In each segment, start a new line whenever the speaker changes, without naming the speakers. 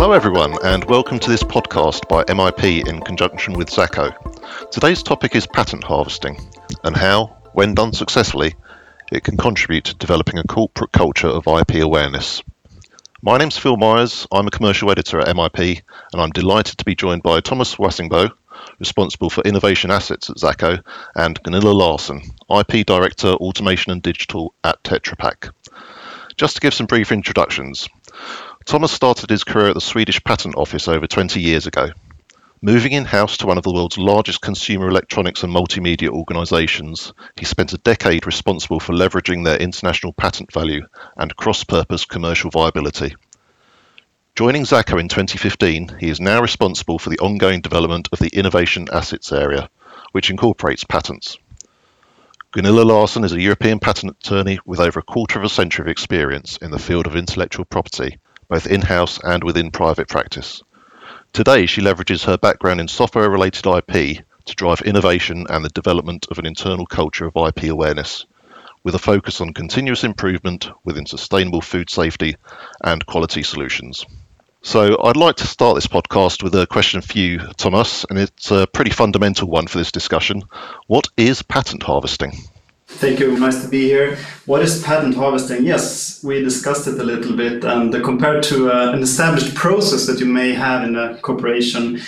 Hello, everyone, and welcome to this podcast by MIP in conjunction with Zacco. Today's topic is patent harvesting and how, when done successfully, it can contribute to developing a corporate culture of IP awareness. My name's Phil Myers, I'm a commercial editor at MIP, and I'm delighted to be joined by Tomas Wässingbo, responsible for innovation assets at Zacco, and Gunilla Larsson, IP Director, Automation and Digital at Tetra Pak. Just to give some brief introductions, Tomas started his career at the Swedish Patent Office over 20 years ago. Moving in house to one of the world's largest consumer electronics and multimedia organisations, he spent a decade responsible for leveraging their international patent value and cross purpose commercial viability. Joining Zacco in 2015, he is now responsible for the ongoing development of the innovation assets area, which incorporates patents. Gunilla Larsson is a European patent attorney with over a quarter of a century of experience in the field of intellectual property, both in house and within private practice. Today, she leverages her background in software related IP to drive innovation and the development of an internal culture of IP awareness, with a focus on continuous improvement within sustainable food safety and quality solutions. So, I'd like to start this podcast with a question for you, Tomas, and it's a pretty fundamental one for this discussion. What is patent harvesting?
Thank you. Nice to be here. What is patent harvesting? Yes, we discussed it a little bit, and compared to uh, an established process that you may have in a corporation,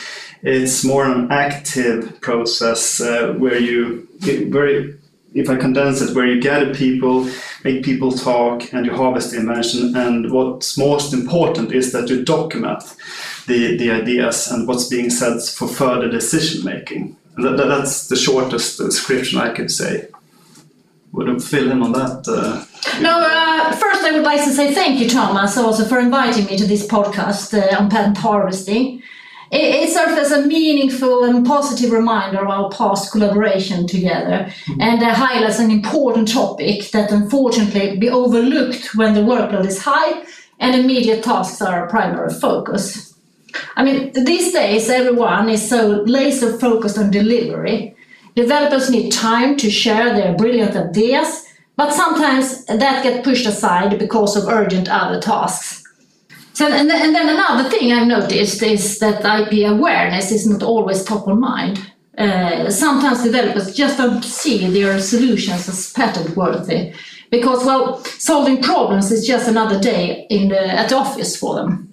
it's more an active process uh, where you very if I condense it, where you gather people, make people talk, and you harvest the invention. And what's most important is that you document the, the ideas and what's being said for further decision making. That, that's the shortest description I could say. Would you fill in on that? Uh,
no, uh, first I would like to say thank you, Tomas, also for inviting me to this podcast uh, on patent harvesting it, serves as a meaningful and positive reminder of our past collaboration together mm-hmm. and highlights an important topic that unfortunately be overlooked when the workload is high and immediate tasks are our primary focus. I mean, these days everyone is so laser focused on delivery. Developers need time to share their brilliant ideas, but sometimes that gets pushed aside because of urgent other tasks. So, and, then, and then another thing I've noticed is that IP awareness is not always top of mind. Uh, sometimes developers just don't see their solutions as patent worthy because, well, solving problems is just another day in the, at the office for them.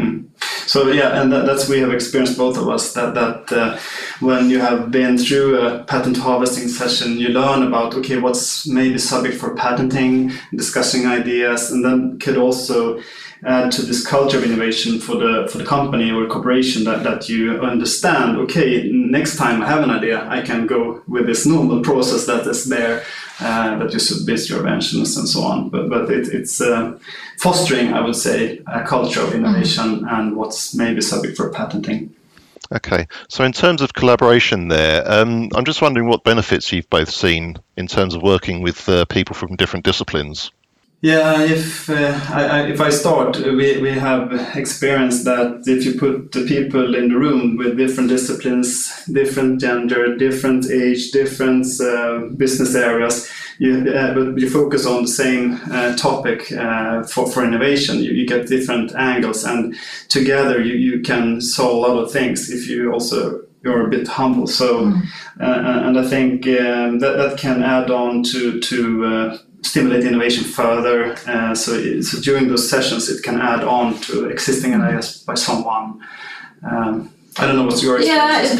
Hmm. So yeah, and that, that's we have experienced both of us that that uh, when you have been through a patent harvesting session, you learn about okay, what's maybe subject for patenting, discussing ideas, and then could also add to this culture of innovation for the for the company or corporation that, that you understand okay next time i have an idea i can go with this normal process that is there uh, that you submit your inventions and so on but but it, it's uh, fostering i would say a culture of innovation mm. and what's maybe subject for patenting
Okay, so in terms of collaboration, there, um, I'm just wondering what benefits you've both seen in terms of working with uh, people from different disciplines.
Yeah, if uh, I, if I start, we, we have experienced that if you put the people in the room with different disciplines, different gender, different age, different uh, business areas, you uh, but you focus on the same uh, topic uh, for for innovation. You, you get different angles, and together you, you can solve a lot of things if you also you're a bit humble. So, mm. uh, and I think um, that that can add on to to uh, stimulate innovation further. Uh, so, so during those sessions, it can add on to existing ideas by someone. Um, I don't know what's your experience.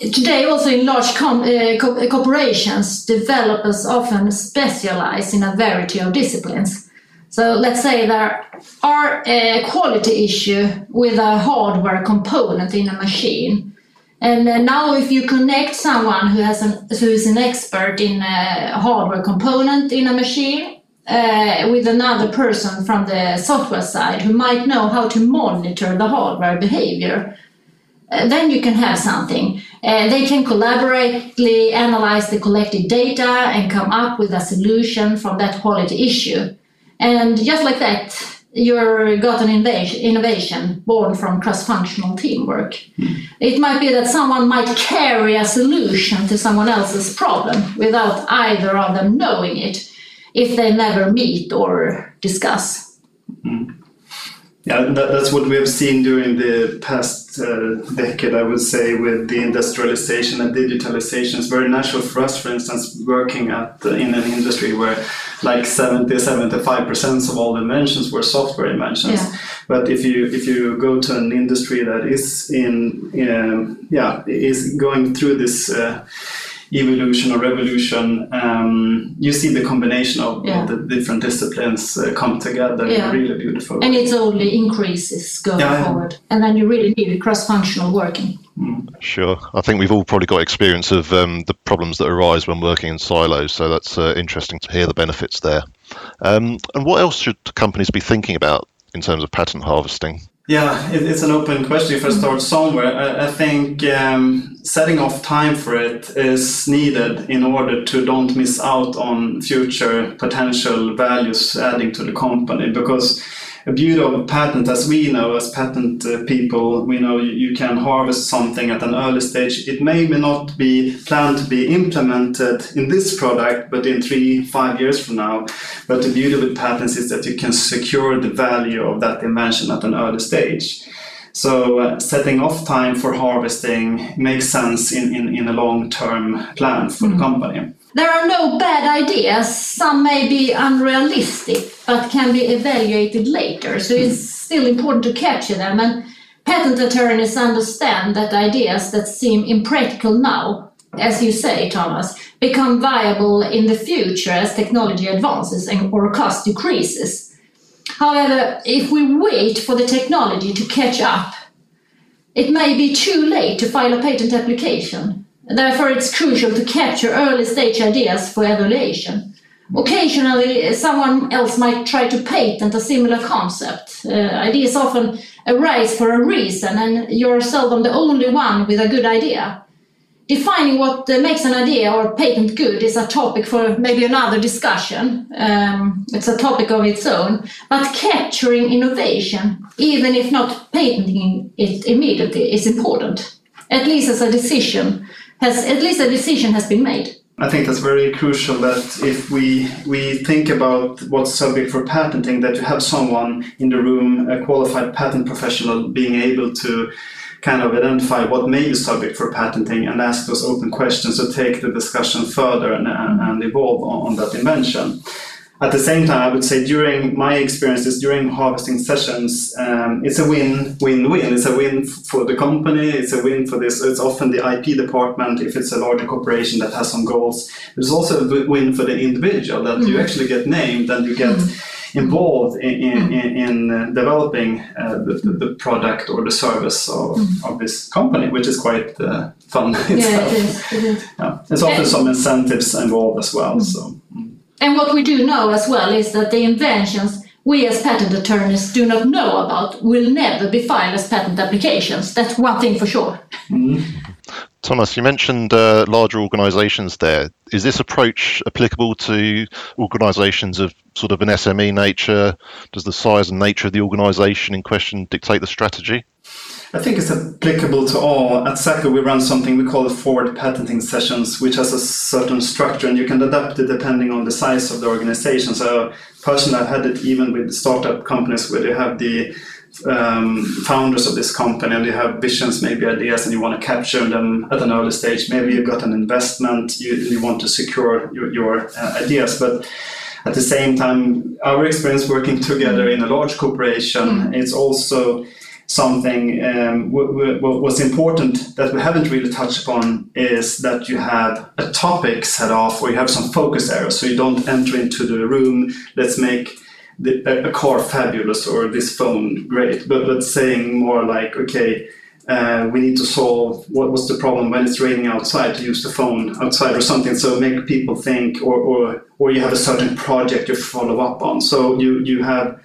Yeah,
today, also in large com- uh, co- uh, corporations, developers often specialize in a variety of disciplines. So let's say there are a quality issue with a hardware component in a machine and uh, now, if you connect someone who has an who is an expert in a hardware component in a machine uh, with another person from the software side who might know how to monitor the hardware behavior, uh, then you can have something. Uh, they can collaboratively analyze the collected data and come up with a solution from that quality issue. And just like that, you're got an innovation born from cross-functional teamwork. Mm. It might be that someone might carry a solution to someone else's problem without either of them knowing it if they never meet or discuss.
Mm. Yeah, that, that's what we have seen during the past uh, decade, I would say, with the industrialization and digitalization. It's very natural for us, for instance, working at uh, in an industry where like 70, 75% of all inventions were software inventions. Yeah. But if you if you go to an industry that is in, um, yeah, is going through this uh, evolution or revolution, um, you see the combination of, yeah. the different disciplines uh, come together yeah. really beautiful.
And it's only increases going yeah, forward. And then you really need a cross functional working.
Mm. Sure. I think we've all probably got experience of um, the problems that arise when working in silos, so that's uh, interesting to hear the benefits there. Um, and what else should companies be thinking about in terms of patent harvesting?
Yeah, it, it's an open question. If I start somewhere, I, I think um, setting off time for it is needed in order to don't miss out on future potential values adding to the company because a beauty of a patent, as we know, as patent uh, people, we know you, can harvest something at an early stage. It may not be planned to be implemented in this product, but in three, five years from now. But the beauty with patents is that you can secure the value of that invention at an early stage. So uh, setting off time for harvesting makes sense in, in, in a long-term plan for mm. the company.
There are no bad ideas. Some may be unrealistic, but can be evaluated later. So it's still important to capture them. And patent attorneys understand that ideas that seem impractical now, as you say, Tomas, become viable in the future as technology advances and or cost decreases. However, if we wait for the technology to catch up, it may be too late to file a patent application. Therefore, it's crucial to capture early stage ideas for evaluation. Occasionally, someone else might try to patent a similar concept. Uh, ideas often arise for a reason, and you're seldom the only one with a good idea. Defining what uh, makes an idea or patent good is a topic for maybe another discussion. Um, it's a topic of its own. But capturing innovation, even if not patenting it immediately, is important, at least as a decision has at least a decision has been made.
I think that's very crucial that if we we think about what's subject for patenting, that you have someone in the room, a qualified patent professional, being able to kind of identify what may be subject for patenting and ask those open questions to take the discussion further and, and, and evolve on, on that invention at the same time, I would say during my experiences during harvesting sessions, um, it's a win, win, win. It's a win for the company. It's a win for this. It's often the IP department if it's a larger corporation that has some goals. There's also a win for the individual that mm. you actually get named and you get. Mm. Involved in, in, mm. in, in uh, developing uh, the, the, product or the service of, mm. of this company, which is quite uh, fun.
Yeah, it is, it is.
Yeah. There's often some incentives involved as well. So.
And what we do know as well is that the inventions we as patent attorneys do not know about will never be filed as patent applications. That's one thing for sure. Mm.
Tomas, you mentioned uh, larger organisations there. Is this approach applicable to organisations of sort of an SME nature? Does the size and nature of the organisation in question dictate the strategy?
I think it's applicable to all. At Zacco, we run something we call forward patenting sessions, which has a certain structure and you can adapt it depending on the size of the organization. So, personally, I've had it even with startup companies where you have the um, founders of this company and you have visions, maybe ideas, and you want to capture them at an early stage. Maybe you've got an investment, you, you want to secure your, your uh, ideas. But at the same time, our experience working together in a large corporation, mm. it's also something um, what's important that we haven't really touched upon is that you have a topic set off or you have some focus areas. So you don't enter into the room let's make the, a, a car fabulous or this phone great but, but saying more like okay uh, we need to solve what was the problem when it's raining outside to use the phone outside or something. So make people think or, or or you have a certain project you follow up on. So you you have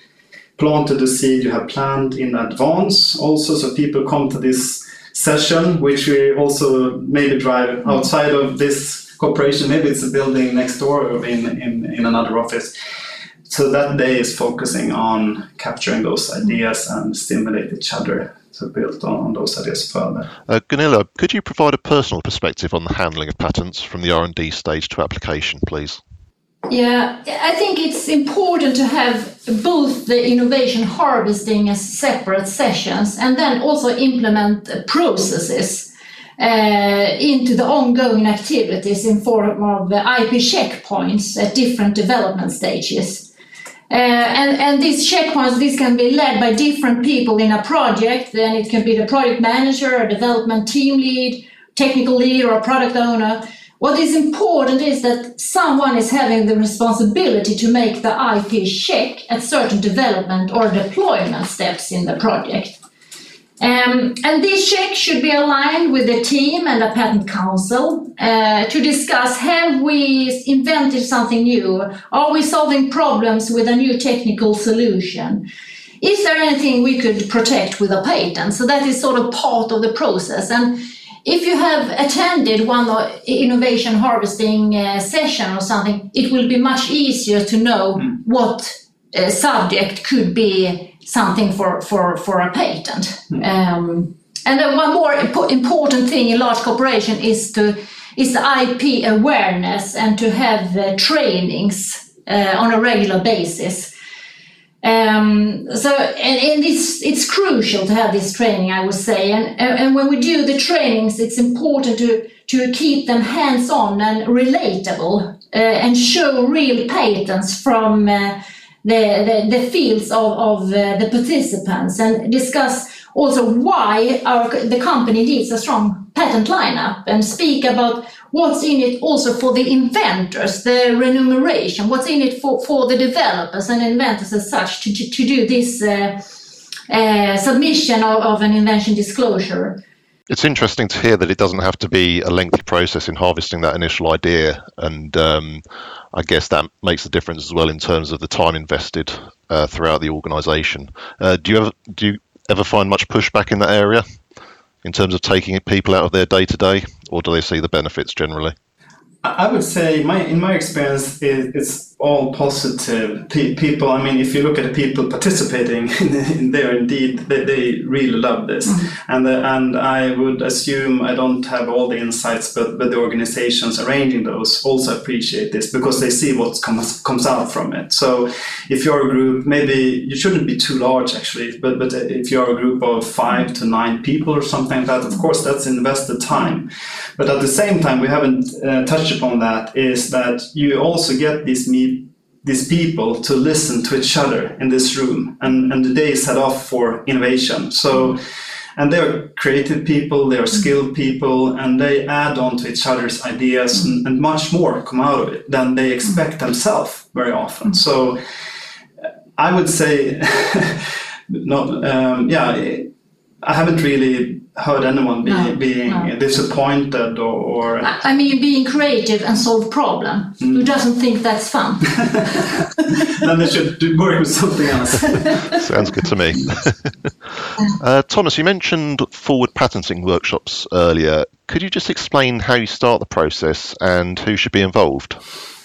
planted the seed you have planned in advance also so people come to this session which we also maybe drive outside of this corporation maybe it's a building next door or in, in, in another office so that day is focusing on capturing those ideas and stimulate each other to build on, on those ideas further.
Uh, Gunilla, could you provide a personal perspective on the handling of patents from the R&D stage to application, please?
Yeah, I think it's important to have both the innovation harvesting as separate sessions and then also implement processes uh, into the ongoing activities in form of IP checkpoints at different development stages. Uh, and, and these checkpoints, this can be led by different people in a project. Then it can be the project manager, a development team lead, technical lead, or a product owner. What is important is that someone is having the responsibility to make the IP check at certain development or deployment steps in the project. Um, and this check should be aligned with the team and the patent counsel uh, to discuss have we invented something new? Are we solving problems with a new technical solution? Is there anything we could protect with a patent? So that is sort of part of the process. And if you have attended one innovation harvesting uh, session or something, it will be much easier to know mm. what uh, subject could be something for, for, for a patent. Mm. Um, and then one more important thing in large corporation is to is IP awareness and to have uh, trainings uh, on a regular basis um, so, and, and it's, it's crucial to have this training, I would say. And, and when we do the trainings, it's important to, to keep them hands on and relatable uh, and show real patents from uh, the, the, the, fields of, of uh, the participants and discuss also why our, the company needs a strong patent lineup and speak about what's in it also for the inventors, the remuneration, what's in it for, for the developers and inventors as such to, to, do this uh, uh, submission of, of an invention disclosure.
It's interesting to hear that it doesn't have to be a lengthy process in harvesting that initial idea, and um, I guess that makes a difference as well in terms of the time invested uh, throughout the organisation. Uh, do you ever do you ever find much pushback in that area? in terms of taking people out of their day to day, or do they see the benefits generally?
I would say, my in my experience, it, it's all positive. P- people, I mean, if you look at the people participating in there, indeed, they, they really love this. Mm-hmm. And uh, and I would assume I don't have all the insights, but but the organizations arranging those also appreciate this because they see what comes comes out from it. So if you're a group, maybe you shouldn't be too large actually, but but if you're a group of five to nine people or something like that, of course that's invested time. But at the same time, we haven't uh, touched upon that is that you also get these meet these people to listen to each other in this room and, and the day is set off for innovation. So and they're creative people they're skilled people and they add on to each other's ideas and, and much more come out of it than they expect themselves very often. So i would say not um, yeah i haven't really heard anyone be, no, being no. disappointed or, or,
I mean, being creative and solve problem. Mm. Who doesn't think that's fun?
then they should do, work with something else.
Sounds good to me. uh, Tomas, you mentioned forward patenting workshops earlier. Could you just explain how you start the process and who should be involved?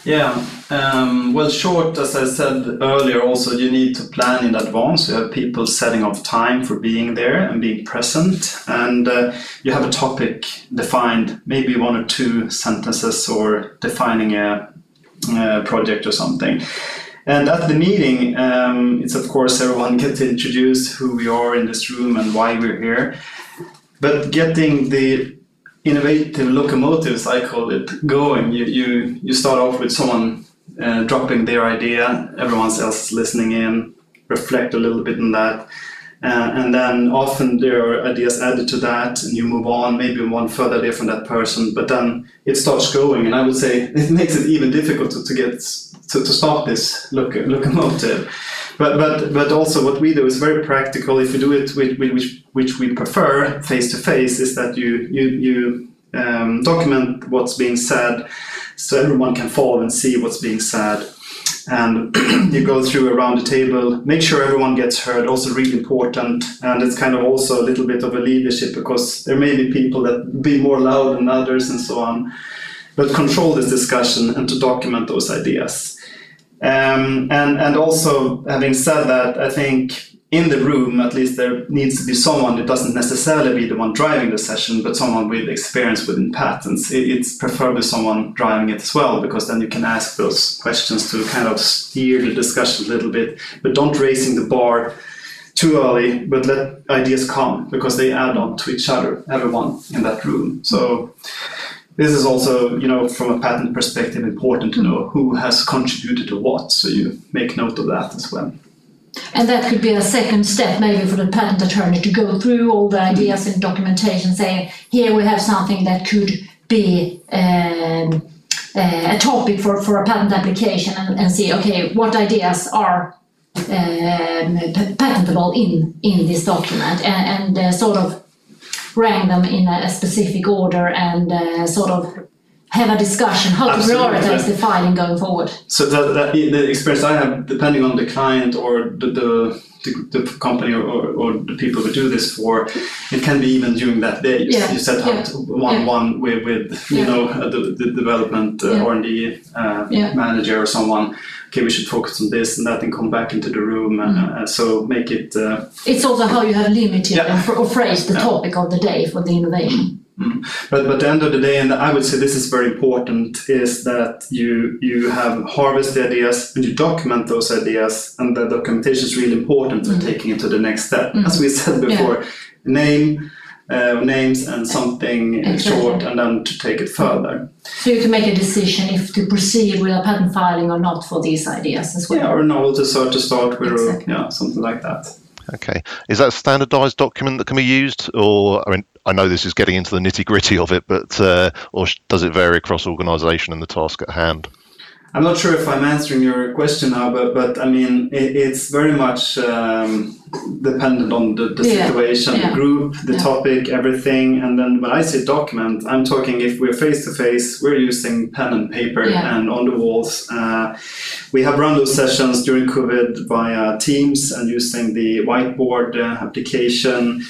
Yeah, um, well, short, as I said earlier, also you need to plan in advance. You have people setting off time for being there and being present, and uh, you have a topic defined, maybe one or two sentences, or defining a, project or something. And at the meeting, um, it's of course everyone gets to introduce who we are in this room and why we're here. But getting the innovative locomotives, I call it, going. You you you start off with someone uh, dropping their idea, everyone else is listening in, reflect a little bit on that. Uh, and then often there are ideas added to that, and you move on, maybe one further idea from that person, but then it starts going. And I would say it makes it even difficult to, to get to, to start this loc- locomotive. But, but, but also what we do is very practical. If you do it with, with which, which we prefer face to face, is that you, you, you um, document what's being said so everyone can follow and see what's being said. And you go through around the table, make sure everyone gets heard, also really important. And it's kind of also a little bit of a leadership because there may be people that be more loud than others and so on. But control this discussion and to document those ideas. Um, and and also having said that, I think in the room, at least there needs to be someone that doesn't necessarily be the one driving the session, but someone with experience within patents. It's preferably someone driving it as well, because then you can ask those questions to kind of steer the discussion a little bit, but don't raising the bar too early, but let ideas come because they add on to each other, everyone in that room. So this is also, you know, from a patent perspective, important to know who has contributed to what. So you make note of that as well.
And that could be a second step, maybe for the patent attorney to go through all the ideas and documentation, saying, here we have something that could be um, uh, a topic for, for a patent application, and, and see, okay, what ideas are um, patentable in, in this document, and, and uh, sort of rank them in a, specific order and uh, sort of have a discussion how Absolutely. to prioritize the filing going forward.
So that, that, the experience I have, depending on the client or the, the, the, the company or, or, or, the people we do this for, it can be even during that day. You, yeah. you set up yeah. one yeah. one with, with you know the, the development uh, R and D uh, manager or someone. Okay, we should focus on this and that, and come back into the room. And, mm. uh, so make it. Uh,
it's also how you have limited or phrased the topic of the day for the innovation.
Mm. But but the end of the day, and I would say this is very important, is that you you have harvest the ideas and you document those ideas, and the documentation is really important for mm. taking it to the next step. Mm. As we said before, yeah. name. Uh, names and something exactly. short, and then to take it further.
So you can make a decision if to proceed with a patent filing or not for these ideas as well.
Yeah, or novel to start to start with, exactly. or yeah, something like that.
Okay. Is that a standardized document that can be used? Or, I mean, I know this is getting into the nitty gritty of it, but, uh, or does it vary across organization and the task at hand?
I'm not sure if I'm answering your question now, but but I mean it, it's very much um, dependent on the, the yeah. situation, yeah. the group, the yeah. topic, everything. And then when I say document, I'm talking if we're face to face, we're using pen and paper and on the walls. Uh, we have run those sessions during COVID via Teams and using the whiteboard uh, application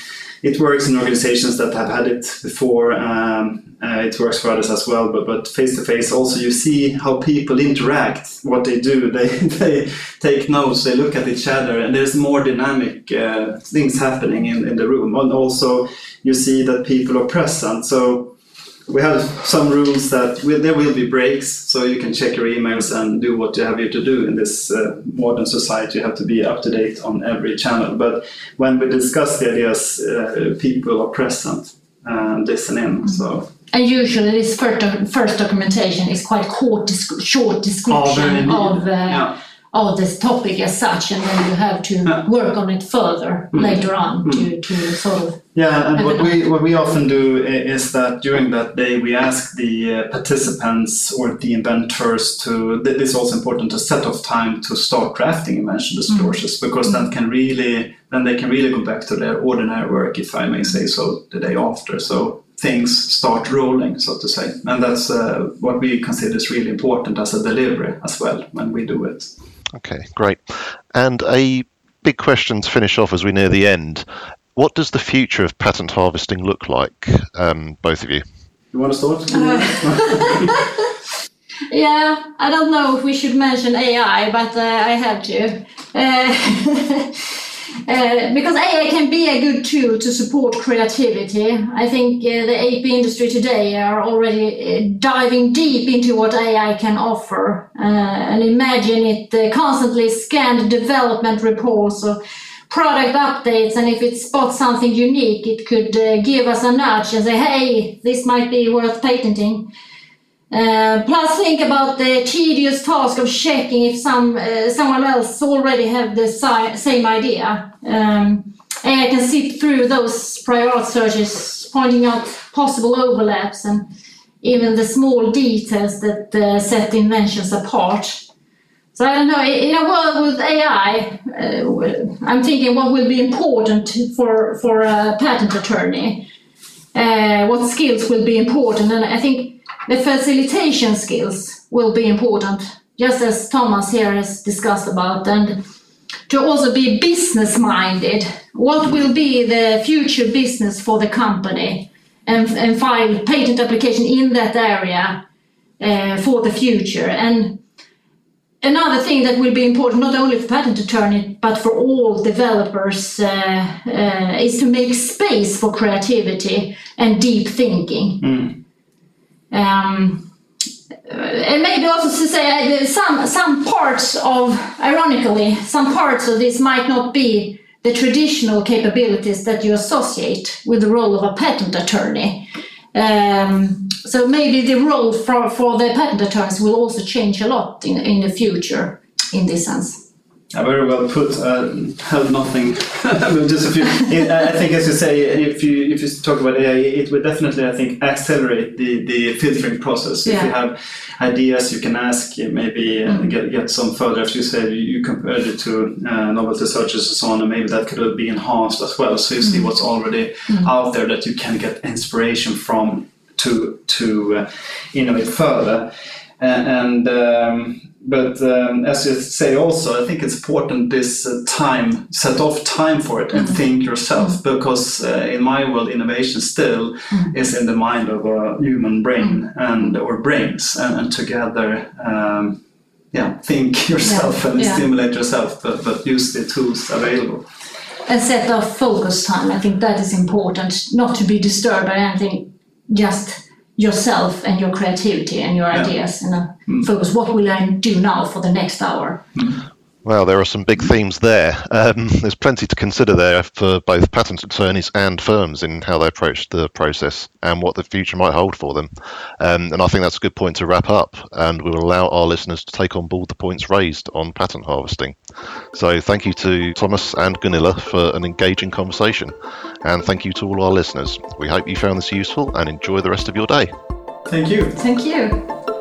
it works in organizations that have had it before. Um, uh, it works for others as well, but face to face also you see how people interact, what they do. They they take notes, they look at each other, and there's more dynamic uh, things happening in, in the room. And also you see that people are present. So we have some rules that will, there will be breaks, so you can check your emails and do what you have here to do in this uh, modern society. You have to be up to date on every channel. But when we discuss the ideas, uh, people are present and listen in. Mm-hmm. So.
And usually, this first, first documentation is quite short, short description oh, of. Uh, yeah of this topic as such, and then you have to work on it further mm. later on mm. to, to sort of.
Yeah, and what we what we often do is that during that day we ask the uh, participants or the inventors to. This is also important to set off time to start drafting invention disclosures mm. because that can really then they can really go back to their ordinary work, if I may say so, the day after. So things start rolling, so to say. And that's uh, what we consider is really important as a delivery as well when we do it.
Okay, great. And a big question to finish off as we near the end. What does the future of patent harvesting look like, um, both of you?
You want to start? Uh,
yeah, I don't know if we should mention AI, but uh, I have to. Uh, Uh, because AI can be a good tool to support creativity. I think uh, the AP industry today are already uh, diving deep into what AI can offer. Uh, and imagine it uh, constantly scanned development reports or product updates. And if it spots something unique, it could give us a nudge and say, hey, this might be worth patenting. Uh, plus, think about the tedious task of checking if some uh, someone else already have the si- same idea. Um, I can sift through those prior searches, pointing out possible overlaps and even the small details that uh, set inventions apart. So I don't know. In a world with AI, uh, I'm thinking what will be important for for a patent attorney. Uh, what skills will be important, and I think the facilitation skills will be important, just as Tomas here has discussed about, and to also be business minded. What will be the future business for the company? And, and file patent application in that area uh, for the future. And another thing that will be important not only for patent attorney but for all developers uh, uh, is to make space for creativity and deep thinking. Um, and maybe also to say uh, some some parts of ironically some parts of this might not be the traditional capabilities that you associate with the role of a patent attorney. Um, so maybe the role for, for the patent attorneys will also change a lot in, in the future in this sense.
Yeah, very well put. Uh, nothing. Just a few. It, I think, as you say, if you if you talk about AI, it would definitely, I think, accelerate the, the filtering process. If you have ideas, you can ask, uh, maybe uh, get get some further. As you said, you, compared it to uh, novelty searches and so on, and maybe that could be enhanced as well. So you see what's already out there that you can get inspiration from to to uh, innovate further. And um, but um, as you say also i think it's important this uh, time set off time for it and think yourself because uh, in my world innovation still is in the mind of a human brain and or brains and, and together um, yeah think yourself and
yeah.
stimulate yourself but, but use the tools available.
And set off focus time, I think that is important, not to be disturbed by anything, just yourself and your creativity and your
Yeah.
ideas and uh, focus what will I do now for the next hour?
Well, there are some big themes there. Um, there's plenty to consider there for both patent attorneys and firms in how they approach the process and what the future might hold for them. Um, and I think that's a good point to wrap up, and we will allow our listeners to take on board the points raised on patent harvesting. So, thank you to Tomas and Gunilla for an engaging conversation, and thank you to all our listeners. We hope you found this useful and enjoy the rest of your day.
thank you
Thank you.